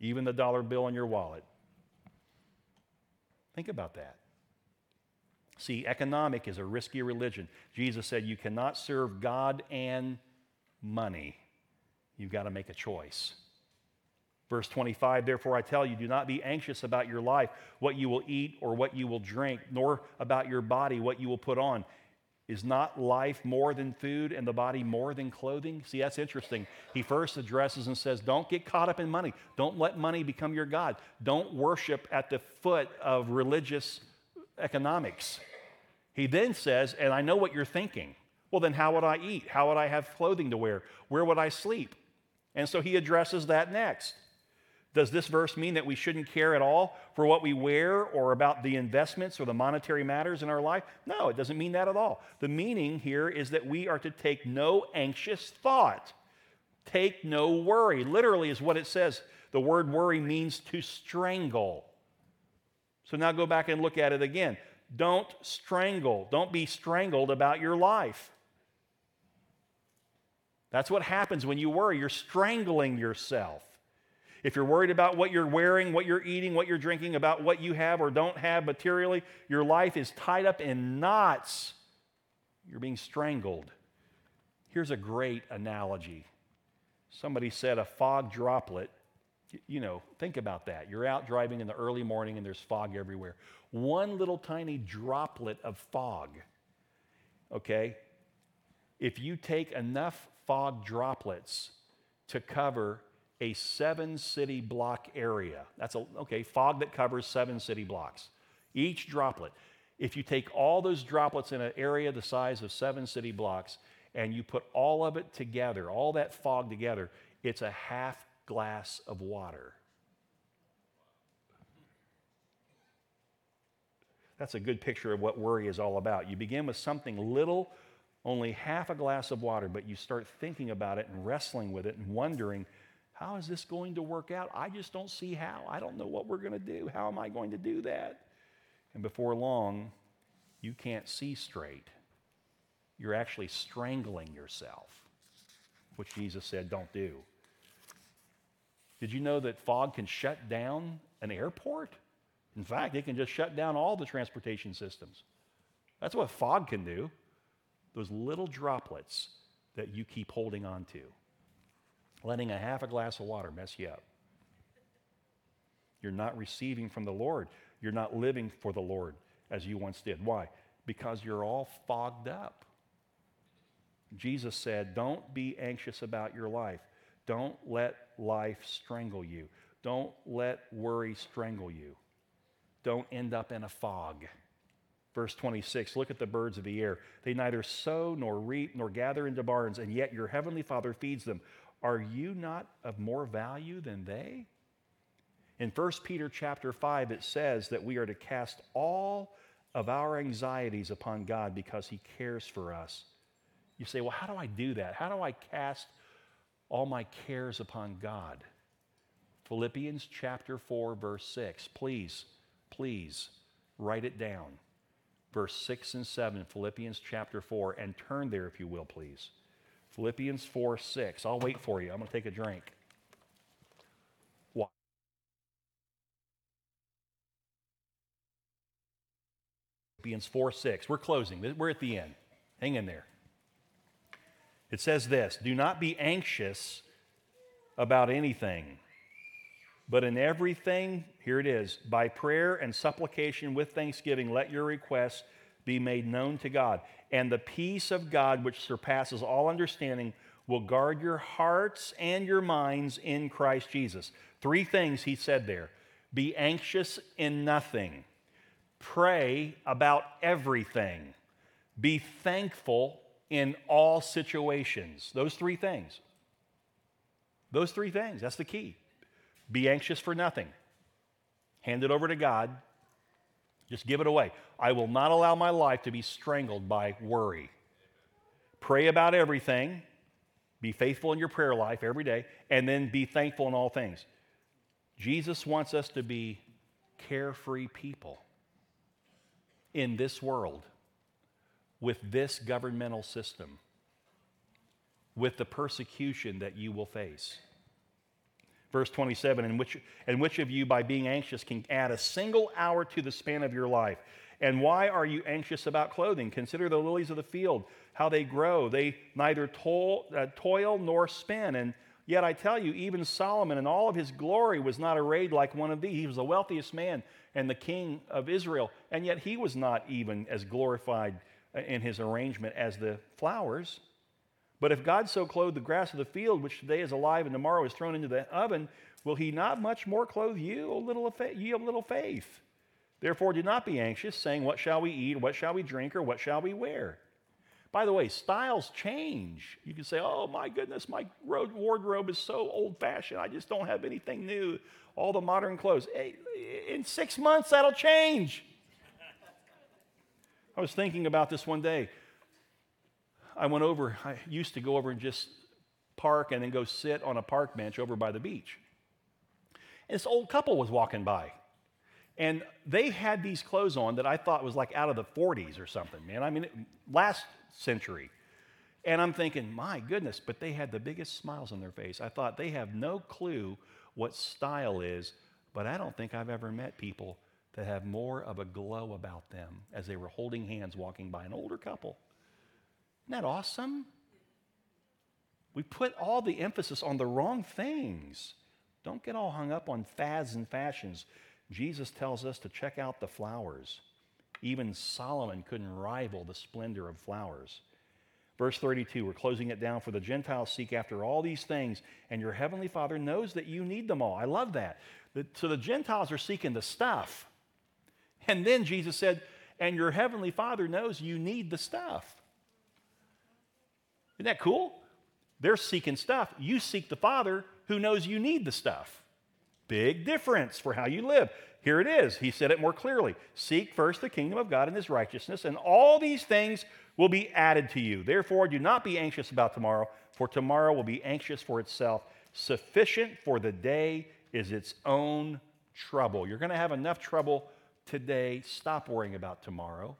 Even the dollar bill on your wallet. Think about that. See, economic is a risky religion. Jesus said you cannot serve God and money. You've got to make a choice. Verse 25, therefore I tell you, do not be anxious about your life, what you will eat or what you will drink, nor about your body, what you will put on. Is not life more than food and the body more than clothing? See, that's interesting. He first addresses and says, Don't get caught up in money. Don't let money become your God. Don't worship at the foot of religious economics. He then says, And I know what you're thinking. Well, then how would I eat? How would I have clothing to wear? Where would I sleep? And so he addresses that next. Does this verse mean that we shouldn't care at all for what we wear or about the investments or the monetary matters in our life? No, it doesn't mean that at all. The meaning here is that we are to take no anxious thought, take no worry. Literally, is what it says. The word worry means to strangle. So now go back and look at it again. Don't strangle, don't be strangled about your life. That's what happens when you worry. You're strangling yourself. If you're worried about what you're wearing, what you're eating, what you're drinking, about what you have or don't have materially, your life is tied up in knots. You're being strangled. Here's a great analogy. Somebody said a fog droplet. You know, think about that. You're out driving in the early morning and there's fog everywhere. One little tiny droplet of fog, okay? If you take enough fog droplets to cover a seven city block area. That's a, okay, fog that covers seven city blocks. Each droplet. If you take all those droplets in an area the size of seven city blocks and you put all of it together, all that fog together, it's a half glass of water. That's a good picture of what worry is all about. You begin with something little, only half a glass of water, but you start thinking about it and wrestling with it and wondering how is this going to work out? I just don't see how. I don't know what we're going to do. How am I going to do that? And before long, you can't see straight. You're actually strangling yourself, which Jesus said, don't do. Did you know that fog can shut down an airport? In fact, it can just shut down all the transportation systems. That's what fog can do. Those little droplets that you keep holding on to letting a half a glass of water mess you up. You're not receiving from the Lord. You're not living for the Lord as you once did. Why? Because you're all fogged up. Jesus said, Don't be anxious about your life. Don't let life strangle you. Don't let worry strangle you. Don't end up in a fog. Verse 26 Look at the birds of the air. They neither sow nor reap nor gather into barns, and yet your heavenly Father feeds them. Are you not of more value than they? In 1 Peter chapter 5, it says that we are to cast all of our anxieties upon God because He cares for us. You say, well, how do I do that? How do I cast all my cares upon God? Philippians chapter 4, verse 6. Please, please write it down. Verse 6 and 7, Philippians chapter 4, and turn there if you will, please. Philippians 4 6. I'll wait for you. I'm going to take a drink. Philippians 4 6. We're closing. We're at the end. Hang in there. It says this Do not be anxious about anything, but in everything, here it is, by prayer and supplication with thanksgiving, let your requests be made known to God. And the peace of God, which surpasses all understanding, will guard your hearts and your minds in Christ Jesus. Three things he said there be anxious in nothing, pray about everything, be thankful in all situations. Those three things. Those three things, that's the key. Be anxious for nothing. Hand it over to God. Just give it away. I will not allow my life to be strangled by worry. Pray about everything. Be faithful in your prayer life every day, and then be thankful in all things. Jesus wants us to be carefree people in this world with this governmental system, with the persecution that you will face. Verse 27 and which, and which of you, by being anxious, can add a single hour to the span of your life? And why are you anxious about clothing? Consider the lilies of the field, how they grow. They neither toil, uh, toil nor spin. And yet I tell you, even Solomon in all of his glory was not arrayed like one of these. He was the wealthiest man and the king of Israel. And yet he was not even as glorified in his arrangement as the flowers. But if God so clothed the grass of the field, which today is alive and tomorrow is thrown into the oven, will he not much more clothe you, O little, ye of little faith? Therefore, do not be anxious, saying, What shall we eat, what shall we drink, or what shall we wear? By the way, styles change. You can say, Oh my goodness, my wardrobe is so old fashioned. I just don't have anything new. All the modern clothes. In six months, that'll change. I was thinking about this one day. I went over, I used to go over and just park and then go sit on a park bench over by the beach. And this old couple was walking by. And they had these clothes on that I thought was like out of the 40s or something, man. I mean, last century. And I'm thinking, my goodness, but they had the biggest smiles on their face. I thought they have no clue what style is, but I don't think I've ever met people that have more of a glow about them as they were holding hands walking by an older couple. Isn't that awesome? We put all the emphasis on the wrong things. Don't get all hung up on fads and fashions. Jesus tells us to check out the flowers. Even Solomon couldn't rival the splendor of flowers. Verse 32, we're closing it down. For the Gentiles seek after all these things, and your heavenly Father knows that you need them all. I love that. So the Gentiles are seeking the stuff. And then Jesus said, and your heavenly Father knows you need the stuff. Isn't that cool? They're seeking stuff. You seek the Father who knows you need the stuff. Big difference for how you live. Here it is. He said it more clearly Seek first the kingdom of God and his righteousness, and all these things will be added to you. Therefore, do not be anxious about tomorrow, for tomorrow will be anxious for itself. Sufficient for the day is its own trouble. You're going to have enough trouble today. Stop worrying about tomorrow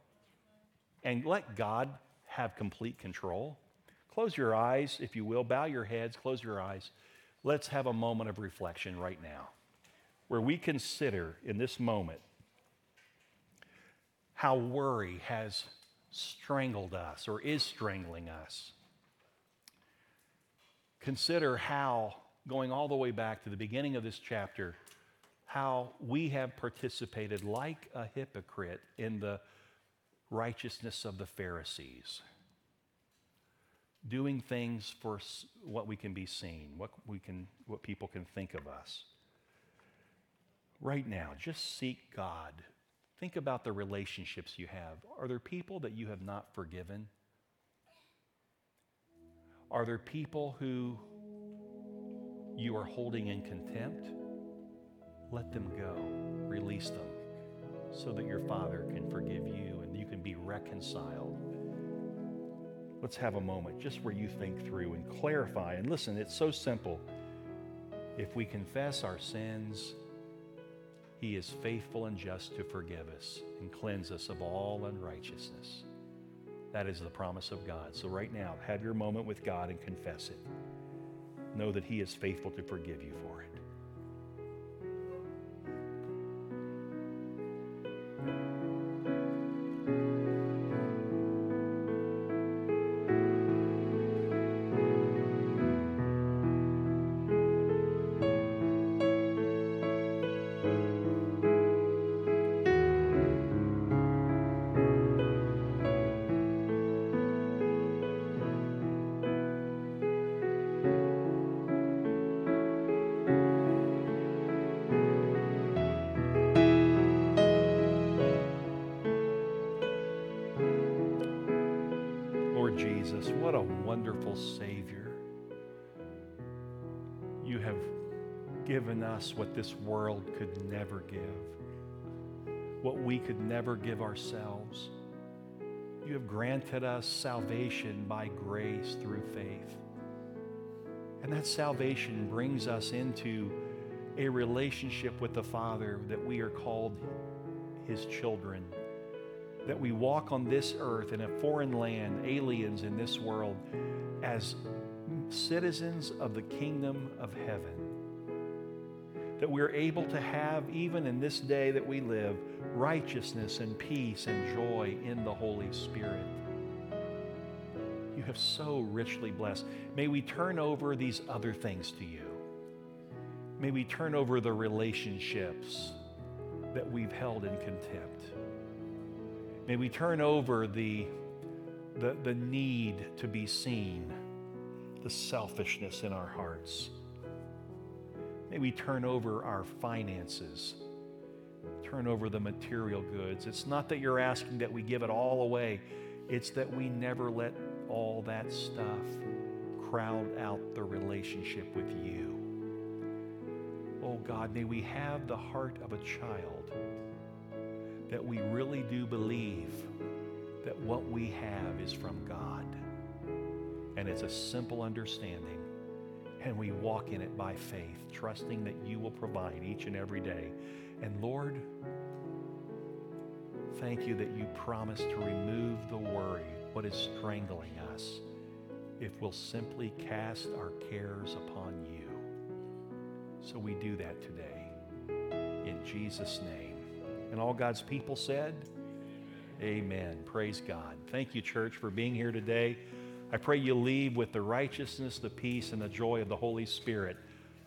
and let God have complete control. Close your eyes, if you will. Bow your heads, close your eyes. Let's have a moment of reflection right now where we consider in this moment how worry has strangled us or is strangling us. Consider how, going all the way back to the beginning of this chapter, how we have participated like a hypocrite in the righteousness of the Pharisees doing things for what we can be seen, what, we can, what people can think of us. Right now, just seek God. Think about the relationships you have. Are there people that you have not forgiven? Are there people who you are holding in contempt? Let them go. Release them so that your Father can forgive you and you can be reconciled let's have a moment just where you think through and clarify. And listen, it's so simple. If we confess our sins, He is faithful and just to forgive us and cleanse us of all unrighteousness. That is the promise of God. So, right now, have your moment with God and confess it. Know that He is faithful to forgive you for it. This world could never give, what we could never give ourselves. You have granted us salvation by grace through faith. And that salvation brings us into a relationship with the Father that we are called His children. That we walk on this earth in a foreign land, aliens in this world, as citizens of the kingdom of heaven. That we're able to have, even in this day that we live, righteousness and peace and joy in the Holy Spirit. You have so richly blessed. May we turn over these other things to you. May we turn over the relationships that we've held in contempt. May we turn over the, the, the need to be seen, the selfishness in our hearts. May we turn over our finances, turn over the material goods. It's not that you're asking that we give it all away, it's that we never let all that stuff crowd out the relationship with you. Oh God, may we have the heart of a child that we really do believe that what we have is from God. And it's a simple understanding. And we walk in it by faith, trusting that you will provide each and every day. And Lord, thank you that you promise to remove the worry, what is strangling us, if we'll simply cast our cares upon you. So we do that today. In Jesus' name. And all God's people said, Amen. Praise God. Thank you, church, for being here today. I pray you leave with the righteousness, the peace, and the joy of the Holy Spirit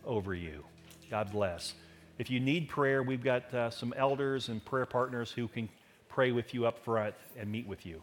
over you. God bless. If you need prayer, we've got uh, some elders and prayer partners who can pray with you up front and meet with you.